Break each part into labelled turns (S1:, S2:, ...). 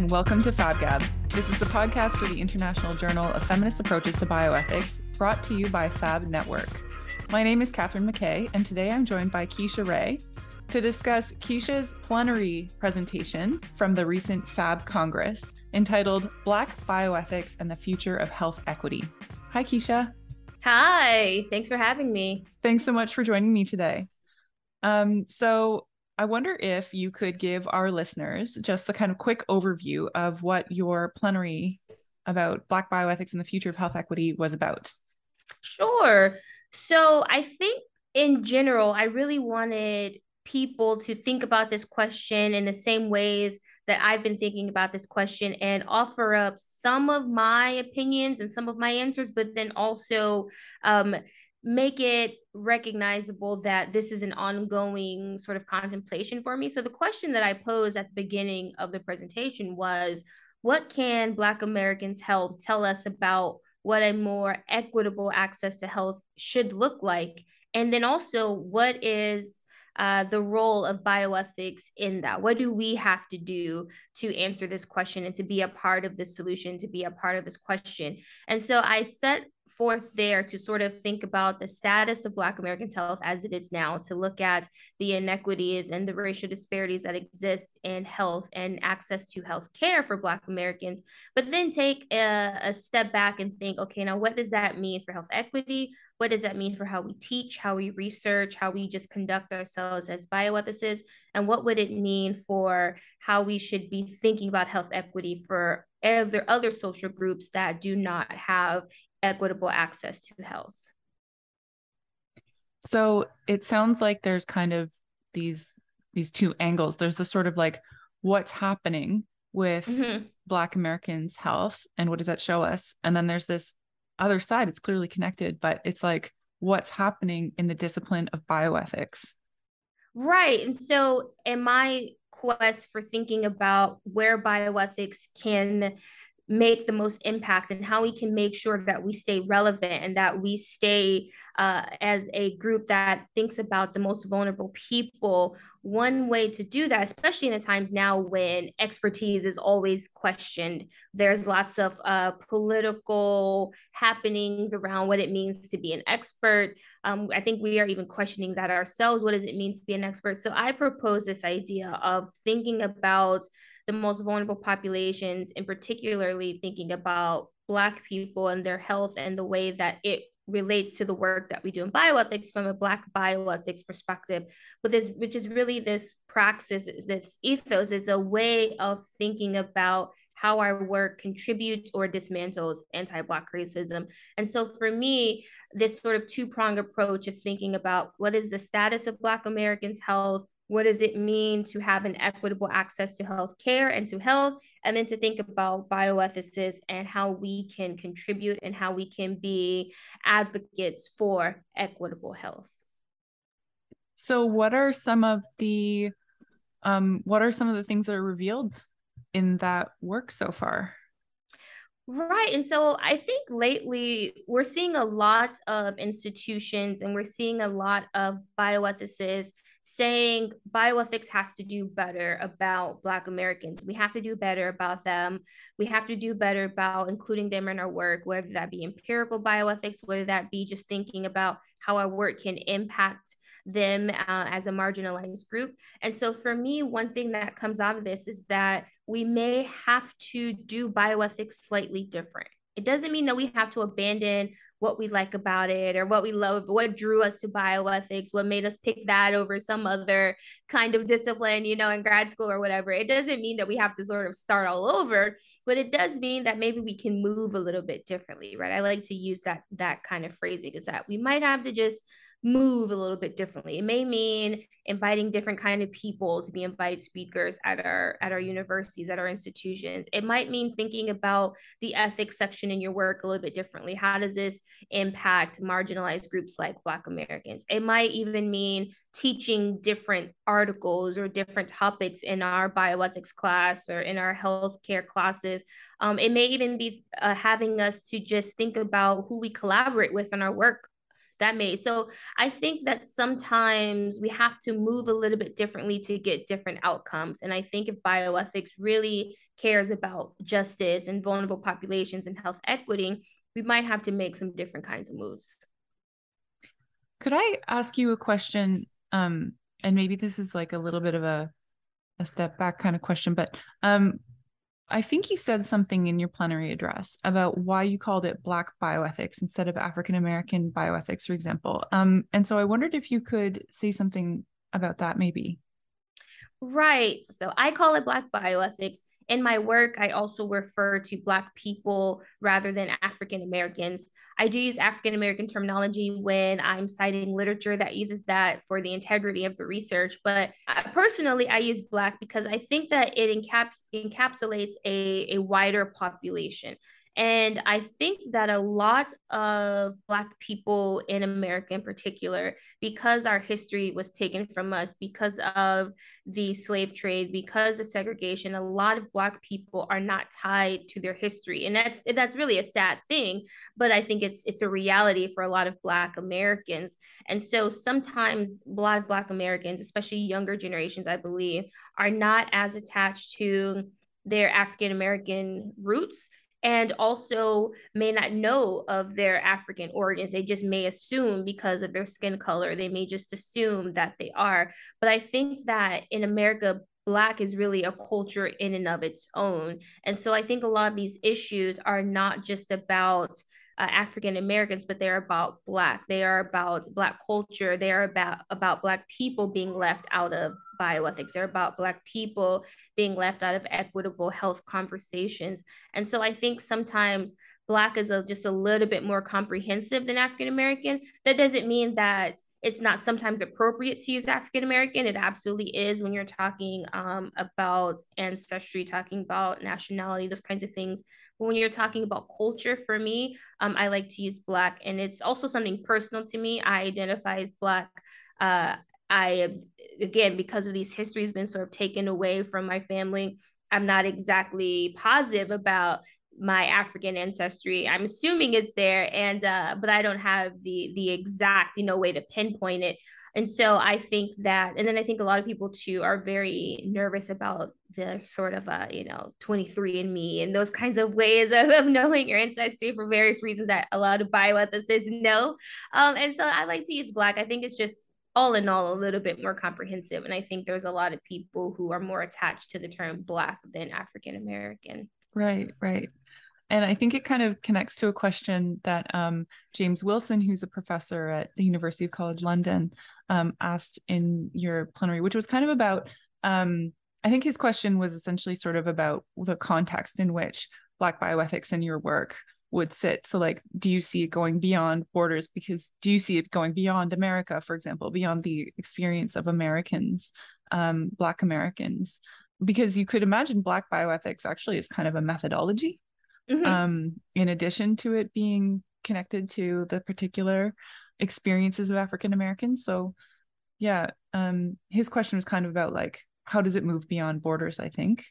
S1: and welcome to FabGab. This is the podcast for the International Journal of Feminist Approaches to Bioethics, brought to you by Fab Network. My name is Catherine McKay, and today I'm joined by Keisha Ray to discuss Keisha's plenary presentation from the recent Fab Congress entitled Black Bioethics and the Future of Health Equity. Hi, Keisha.
S2: Hi, thanks for having me.
S1: Thanks so much for joining me today. Um, so, I wonder if you could give our listeners just the kind of quick overview of what your plenary about Black bioethics and the future of health equity was about.
S2: Sure. So I think in general, I really wanted people to think about this question in the same ways that I've been thinking about this question and offer up some of my opinions and some of my answers, but then also um, make it recognizable that this is an ongoing sort of contemplation for me. So the question that I posed at the beginning of the presentation was what can Black Americans Health tell us about what a more equitable access to health should look like? And then also, what is uh, the role of bioethics in that? What do we have to do to answer this question and to be a part of the solution, to be a part of this question? And so I set forth there to sort of think about the status of Black Americans' health as it is now, to look at the inequities and the racial disparities that exist in health and access to health care for Black Americans, but then take a, a step back and think, okay, now what does that mean for health equity? What does that mean for how we teach, how we research, how we just conduct ourselves as bioethicists? And what would it mean for how we should be thinking about health equity for other, other social groups that do not have equitable access to health.
S1: So it sounds like there's kind of these these two angles. There's the sort of like what's happening with mm-hmm. Black Americans' health and what does that show us? And then there's this other side. It's clearly connected, but it's like what's happening in the discipline of bioethics.
S2: Right. And so, in my quest for thinking about where bioethics can make the most impact and how we can make sure that we stay relevant and that we stay uh, as a group that thinks about the most vulnerable people. One way to do that, especially in the times now when expertise is always questioned, there's lots of uh, political happenings around what it means to be an expert. Um, I think we are even questioning that ourselves. What does it mean to be an expert? So I propose this idea of thinking about the most vulnerable populations, and particularly thinking about Black people and their health and the way that it relates to the work that we do in bioethics from a Black bioethics perspective, but this, which is really this praxis, this ethos, it's a way of thinking about how our work contributes or dismantles anti-Black racism. And so for me, this sort of two-pronged approach of thinking about what is the status of Black Americans' health, what does it mean to have an equitable access to health care and to health and then to think about bioethicists and how we can contribute and how we can be advocates for equitable health
S1: so what are some of the um, what are some of the things that are revealed in that work so far
S2: Right. And so I think lately we're seeing a lot of institutions and we're seeing a lot of bioethicists saying bioethics has to do better about Black Americans. We have to do better about them. We have to do better about including them in our work, whether that be empirical bioethics, whether that be just thinking about how our work can impact them uh, as a marginalized group. And so for me, one thing that comes out of this is that we may have to do bioethics slightly different. It doesn't mean that we have to abandon what we like about it or what we love, what drew us to bioethics, what made us pick that over some other kind of discipline, you know, in grad school or whatever. It doesn't mean that we have to sort of start all over, but it does mean that maybe we can move a little bit differently, right? I like to use that that kind of phrasing is that we might have to just move a little bit differently. It may mean inviting different kind of people to be invited speakers at our at our universities, at our institutions. It might mean thinking about the ethics section in your work a little bit differently. How does this impact marginalized groups like Black Americans? It might even mean teaching different articles or different topics in our bioethics class or in our healthcare classes. Um, it may even be uh, having us to just think about who we collaborate with in our work that may so i think that sometimes we have to move a little bit differently to get different outcomes and i think if bioethics really cares about justice and vulnerable populations and health equity we might have to make some different kinds of moves.
S1: Could i ask you a question? Um and maybe this is like a little bit of a a step back kind of question but um I think you said something in your plenary address about why you called it Black bioethics instead of African American bioethics, for example. Um, and so I wondered if you could say something about that, maybe.
S2: Right. So I call it Black bioethics. In my work, I also refer to Black people rather than African Americans. I do use African American terminology when I'm citing literature that uses that for the integrity of the research. But personally, I use Black because I think that it encap- encapsulates a, a wider population. And I think that a lot of Black people in America, in particular, because our history was taken from us, because of the slave trade, because of segregation, a lot of Black people are not tied to their history, and that's that's really a sad thing. But I think it's it's a reality for a lot of Black Americans, and so sometimes a lot of Black Americans, especially younger generations, I believe, are not as attached to their African American roots and also may not know of their African origins. They just may assume because of their skin color, they may just assume that they are. But I think that in America, Black is really a culture in and of its own. And so I think a lot of these issues are not just about uh, African Americans, but they're about Black. They are about Black culture. They are about about Black people being left out of bioethics. They're about Black people being left out of equitable health conversations. And so I think sometimes Black is a, just a little bit more comprehensive than African American. That doesn't mean that it's not sometimes appropriate to use African American. It absolutely is when you're talking um, about ancestry, talking about nationality, those kinds of things. When you're talking about culture, for me, um, I like to use Black. And it's also something personal to me. I identify as Black. Uh, I again, because of these histories, been sort of taken away from my family. I'm not exactly positive about my African ancestry. I'm assuming it's there, and uh, but I don't have the the exact you know way to pinpoint it. And so I think that, and then I think a lot of people too are very nervous about the sort of uh, you know 23andMe and those kinds of ways of, of knowing your ancestry for various reasons that a lot of bioethicists know. Um, and so I like to use Black. I think it's just all in all a little bit more comprehensive, and I think there's a lot of people who are more attached to the term Black than African American.
S1: Right, right. And I think it kind of connects to a question that um, James Wilson, who's a professor at the University of College London, um, asked in your plenary, which was kind of about. Um, I think his question was essentially sort of about the context in which Black bioethics in your work would sit. So, like, do you see it going beyond borders? Because do you see it going beyond America, for example, beyond the experience of Americans, um, Black Americans? Because you could imagine Black bioethics actually is kind of a methodology mm-hmm. um, in addition to it being connected to the particular experiences of African Americans. So, yeah, um, his question was kind of about like, how does it move beyond borders? I think.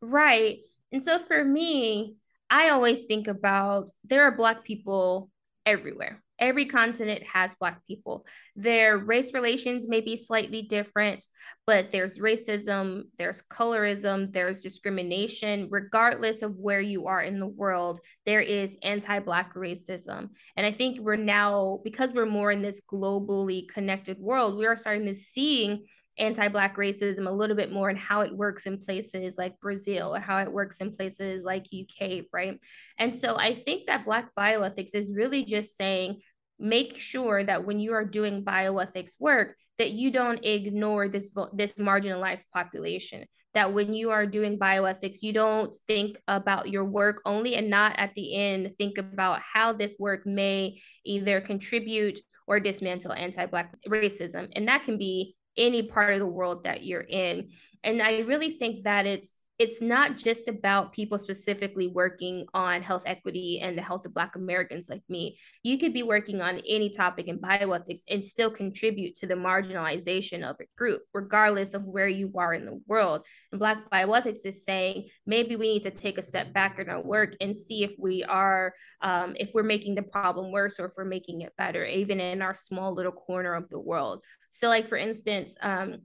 S2: Right. And so for me, I always think about there are Black people everywhere every continent has black people. Their race relations may be slightly different but there's racism there's colorism there's discrimination. Regardless of where you are in the world there is anti-black racism. And i think we're now because we're more in this globally connected world we are starting to seeing anti-black racism a little bit more and how it works in places like Brazil or how it works in places like UK, right? And so I think that black bioethics is really just saying make sure that when you are doing bioethics work that you don't ignore this this marginalized population. That when you are doing bioethics you don't think about your work only and not at the end think about how this work may either contribute or dismantle anti-black racism. And that can be any part of the world that you're in. And i really think that it's it's not just about people specifically working on health equity and the health of Black Americans like me. You could be working on any topic in bioethics and still contribute to the marginalization of a group, regardless of where you are in the world. And Black bioethics is saying maybe we need to take a step back in our work and see if we are, um, if we're making the problem worse or if we're making it better, even in our small little corner of the world. So, like for instance, um,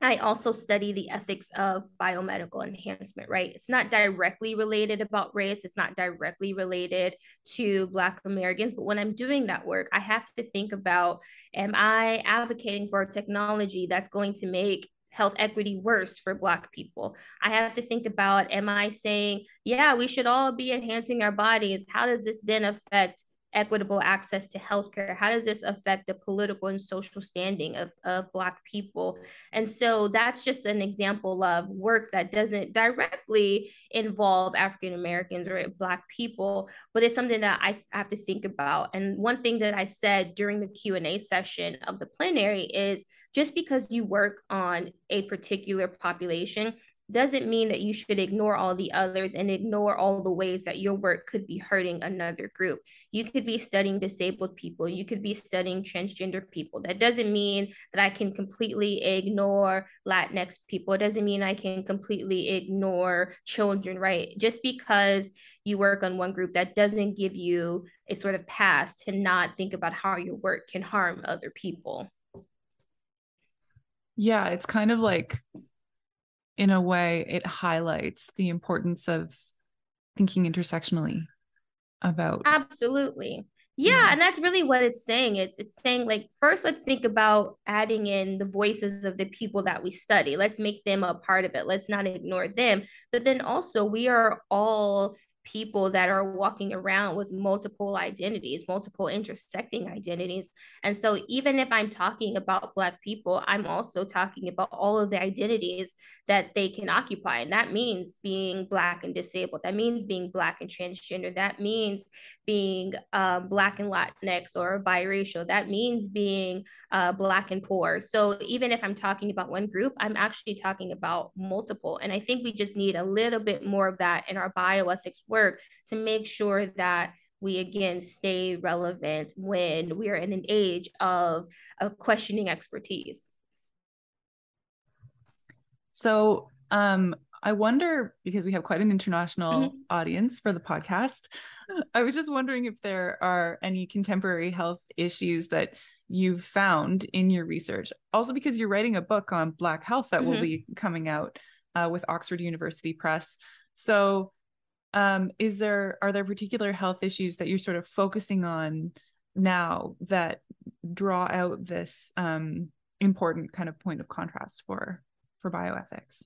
S2: I also study the ethics of biomedical enhancement, right? It's not directly related about race, it's not directly related to Black Americans, but when I'm doing that work, I have to think about am I advocating for a technology that's going to make health equity worse for Black people? I have to think about am I saying, yeah, we should all be enhancing our bodies? How does this then affect? Equitable access to healthcare? How does this affect the political and social standing of, of Black people? And so that's just an example of work that doesn't directly involve African Americans or Black people, but it's something that I have to think about. And one thing that I said during the Q&A session of the plenary is just because you work on a particular population doesn't mean that you should ignore all the others and ignore all the ways that your work could be hurting another group. You could be studying disabled people, you could be studying transgender people. That doesn't mean that I can completely ignore Latinx people. It doesn't mean I can completely ignore children, right? Just because you work on one group, that doesn't give you a sort of pass to not think about how your work can harm other people.
S1: Yeah, it's kind of like in a way it highlights the importance of thinking intersectionally about
S2: absolutely. Yeah, and that's really what it's saying. It's it's saying like first let's think about adding in the voices of the people that we study. Let's make them a part of it. Let's not ignore them. But then also we are all people that are walking around with multiple identities, multiple intersecting identities. And so, even if I'm talking about Black people, I'm also talking about all of the identities that they can occupy. And that means being Black and disabled. That means being Black and transgender. That means being uh, Black and Latinx or biracial. That means being uh, Black and poor. So, even if I'm talking about one group, I'm actually talking about multiple. And I think we just need a little bit more of that in our bioethics work work to make sure that we again stay relevant when we are in an age of, of questioning expertise.
S1: So um, I wonder because we have quite an international mm-hmm. audience for the podcast. I was just wondering if there are any contemporary health issues that you've found in your research. Also, because you're writing a book on Black health that mm-hmm. will be coming out uh, with Oxford University Press. So um, is there are there particular health issues that you're sort of focusing on now that draw out this um, important kind of point of contrast for for bioethics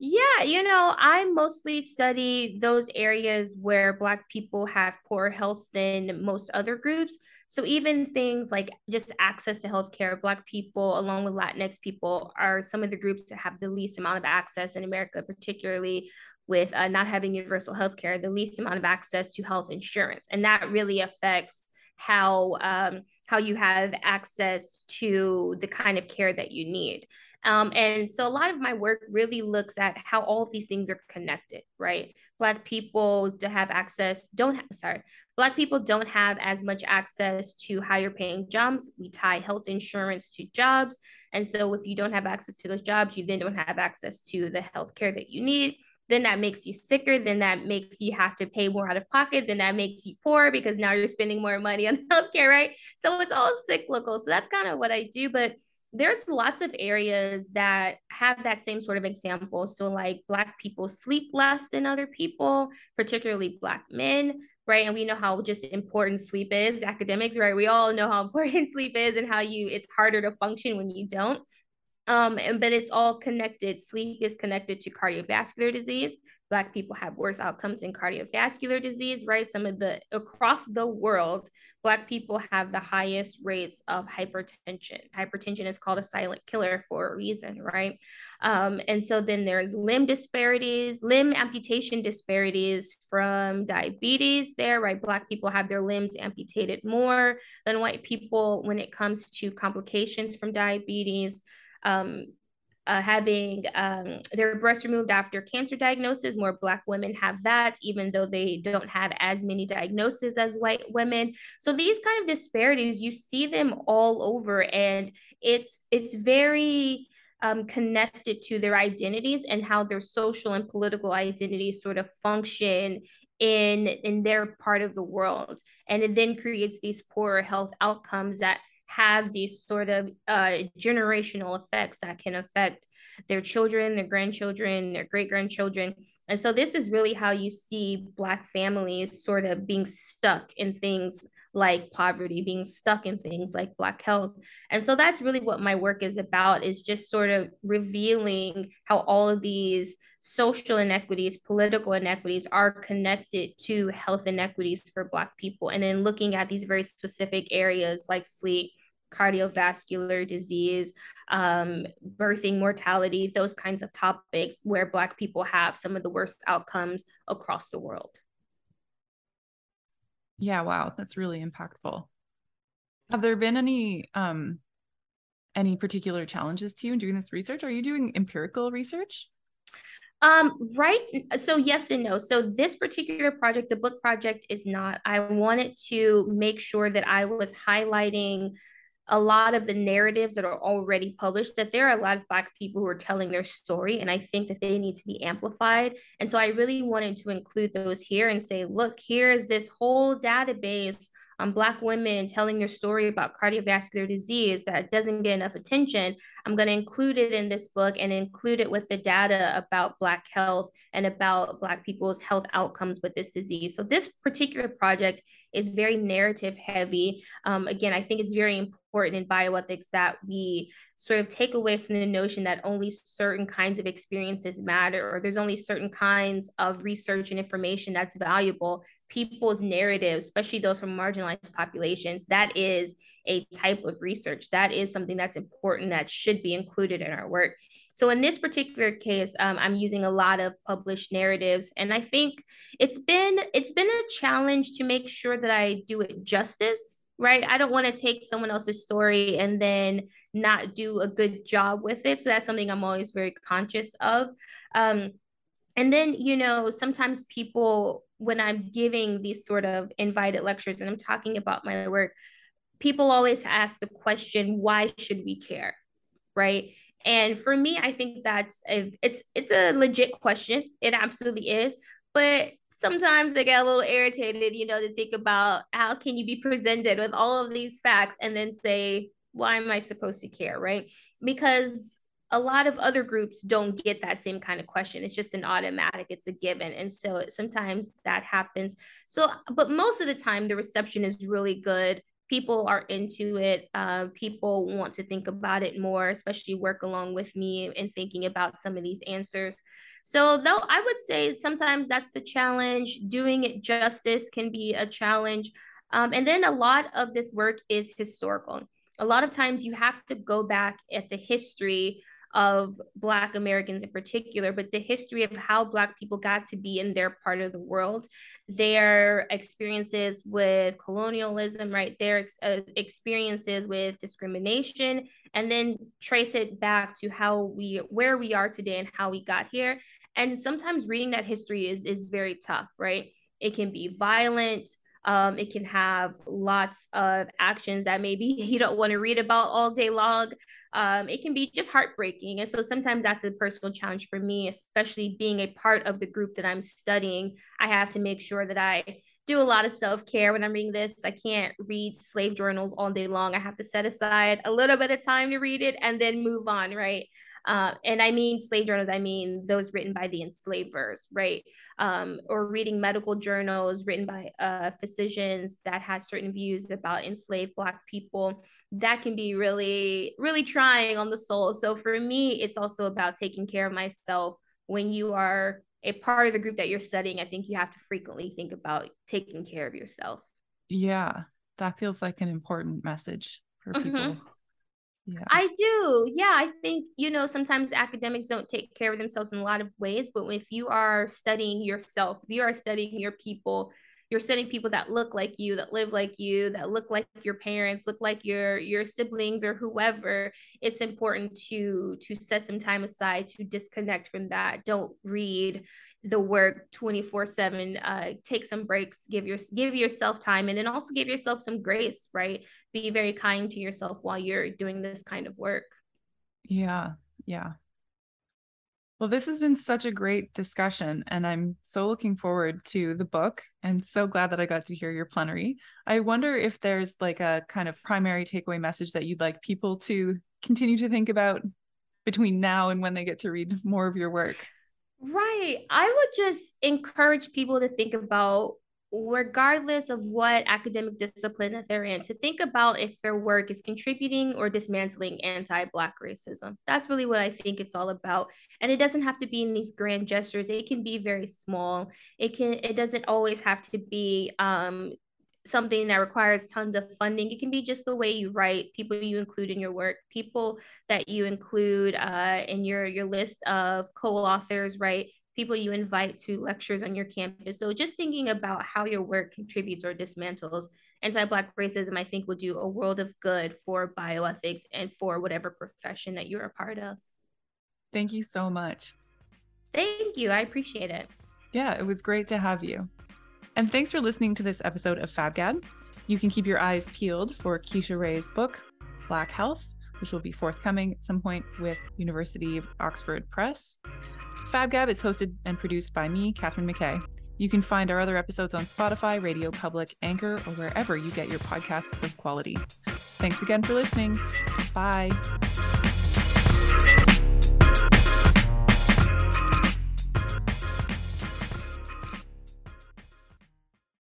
S2: yeah, you know, I mostly study those areas where Black people have poorer health than most other groups. So, even things like just access to healthcare, Black people, along with Latinx people, are some of the groups that have the least amount of access in America, particularly with uh, not having universal health care, the least amount of access to health insurance. And that really affects how um, how you have access to the kind of care that you need. Um, and so a lot of my work really looks at how all these things are connected, right? Black people to have access, don't have, sorry, Black people don't have as much access to higher paying jobs. We tie health insurance to jobs. And so if you don't have access to those jobs, you then don't have access to the health care that you need then that makes you sicker. Then that makes you have to pay more out of pocket. Then that makes you poor because now you're spending more money on healthcare right? So it's all cyclical. So that's kind of what i do. But there's lots of areas that have that same sort of example. So like black people sleep less than other people particularly black men right? And we know how just important sleep is academics right? We all know how important sleep is and how you it's harder to function when you don't um, and, but it's all connected. Sleep is connected to cardiovascular disease. Black people have worse outcomes in cardiovascular disease, right? Some of the across the world, Black people have the highest rates of hypertension. Hypertension is called a silent killer for a reason, right? Um, and so then there's limb disparities, limb amputation disparities from diabetes there, right? Black people have their limbs amputated more than white people when it comes to complications from diabetes um, uh, having um, their breasts removed after cancer diagnosis. More Black women have that, even though they don't have as many diagnoses as white women. So these kind of disparities, you see them all over, and it's it's very um, connected to their identities and how their social and political identities sort of function in in their part of the world and it then creates these poorer health outcomes that have these sort of uh, generational effects that can affect their children, their grandchildren, their great grandchildren. And so, this is really how you see Black families sort of being stuck in things like poverty, being stuck in things like Black health. And so, that's really what my work is about is just sort of revealing how all of these social inequities, political inequities are connected to health inequities for Black people. And then looking at these very specific areas like sleep, cardiovascular disease, um, birthing mortality, those kinds of topics where Black people have some of the worst outcomes across the world.
S1: Yeah, wow, that's really impactful. Have there been any um, any particular challenges to you in doing this research? Are you doing empirical research?
S2: Um, right. So yes and no. So this particular project, the book project, is not. I wanted to make sure that I was highlighting a lot of the narratives that are already published that there are a lot of black people who are telling their story and i think that they need to be amplified and so i really wanted to include those here and say look here is this whole database on Black women telling their story about cardiovascular disease that doesn't get enough attention, I'm going to include it in this book and include it with the data about Black health and about Black people's health outcomes with this disease. So, this particular project is very narrative heavy. Um, again, I think it's very important in bioethics that we sort of take away from the notion that only certain kinds of experiences matter or there's only certain kinds of research and information that's valuable people's narratives, especially those from marginalized populations, that is a type of research. That is something that's important that should be included in our work. So in this particular case, um, I'm using a lot of published narratives, and I think it's been it's been a challenge to make sure that I do it justice. Right, I don't want to take someone else's story and then not do a good job with it. So that's something I'm always very conscious of. Um, and then you know sometimes people when i'm giving these sort of invited lectures and i'm talking about my work people always ask the question why should we care? Right? And for me i think that's a, it's it's a legit question. It absolutely is. But sometimes they get a little irritated you know to think about how can you be presented with all of these facts and then say why am i supposed to care? Right? Because a lot of other groups don't get that same kind of question. It's just an automatic it's a given. And so sometimes that happens. So but most of the time the reception is really good. People are into it. Uh, people want to think about it more especially work along with me in thinking about some of these answers so though i would say sometimes that's the challenge doing it justice can be a challenge um, and then a lot of this work is historical. A lot of times you have to go back at the history of Black Americans in particular, but the history of how Black people got to be in their part of the world, their experiences with colonialism, right? Their ex- uh, experiences with discrimination, and then trace it back to how we, where we are today and how we got here. And sometimes reading that history is is very tough, right? It can be violent. Um, it can have lots of actions that maybe you don't want to read about all day long. Um, it can be just heartbreaking. And so sometimes that's a personal challenge for me, especially being a part of the group that I'm studying. I have to make sure that I do a lot of self care when I'm reading this. I can't read slave journals all day long. I have to set aside a little bit of time to read it and then move on, right? Uh, and I mean slave journals, I mean those written by the enslavers, right? Um, or reading medical journals written by uh, physicians that had certain views about enslaved Black people. That can be really, really trying on the soul. So for me, it's also about taking care of myself when you are a part of the group that you're studying. I think you have to frequently think about taking care of yourself.
S1: Yeah, that feels like an important message for mm-hmm. people. Mm-hmm.
S2: Yeah. I do. Yeah. I think, you know, sometimes academics don't take care of themselves in a lot of ways, but if you are studying yourself, if you are studying your people, you're sending people that look like you that live like you that look like your parents look like your your siblings or whoever it's important to to set some time aside to disconnect from that. Don't read the work 24 7 uh, take some breaks give your give yourself time and then also give yourself some grace right? Be very kind to yourself while you're doing this kind of work.
S1: Yeah yeah well, this has been such a great discussion, and I'm so looking forward to the book and so glad that I got to hear your plenary. I wonder if there's like a kind of primary takeaway message that you'd like people to continue to think about between now and when they get to read more of your work.
S2: Right. I would just encourage people to think about regardless of what academic discipline that they're in, to think about if their work is contributing or dismantling anti Black racism. That's really what I think it's all about. And it doesn't have to be in these grand gestures, it can be very small. It can, it doesn't always have to be um, something that requires tons of funding. It can be just the way you write, people you include in your work, people that you include uh, in your your list of co-authors, right? People you invite to lectures on your campus. So just thinking about how your work contributes or dismantles anti-Black racism, I think will do a world of good for bioethics and for whatever profession that you're a part of.
S1: Thank you so much.
S2: Thank you. I appreciate it.
S1: Yeah, it was great to have you. And thanks for listening to this episode of FabGab. You can keep your eyes peeled for Keisha Ray's book, Black Health, which will be forthcoming at some point with University of Oxford Press. FabGab is hosted and produced by me, Catherine McKay. You can find our other episodes on Spotify, Radio Public, Anchor, or wherever you get your podcasts with quality. Thanks again for listening. Bye.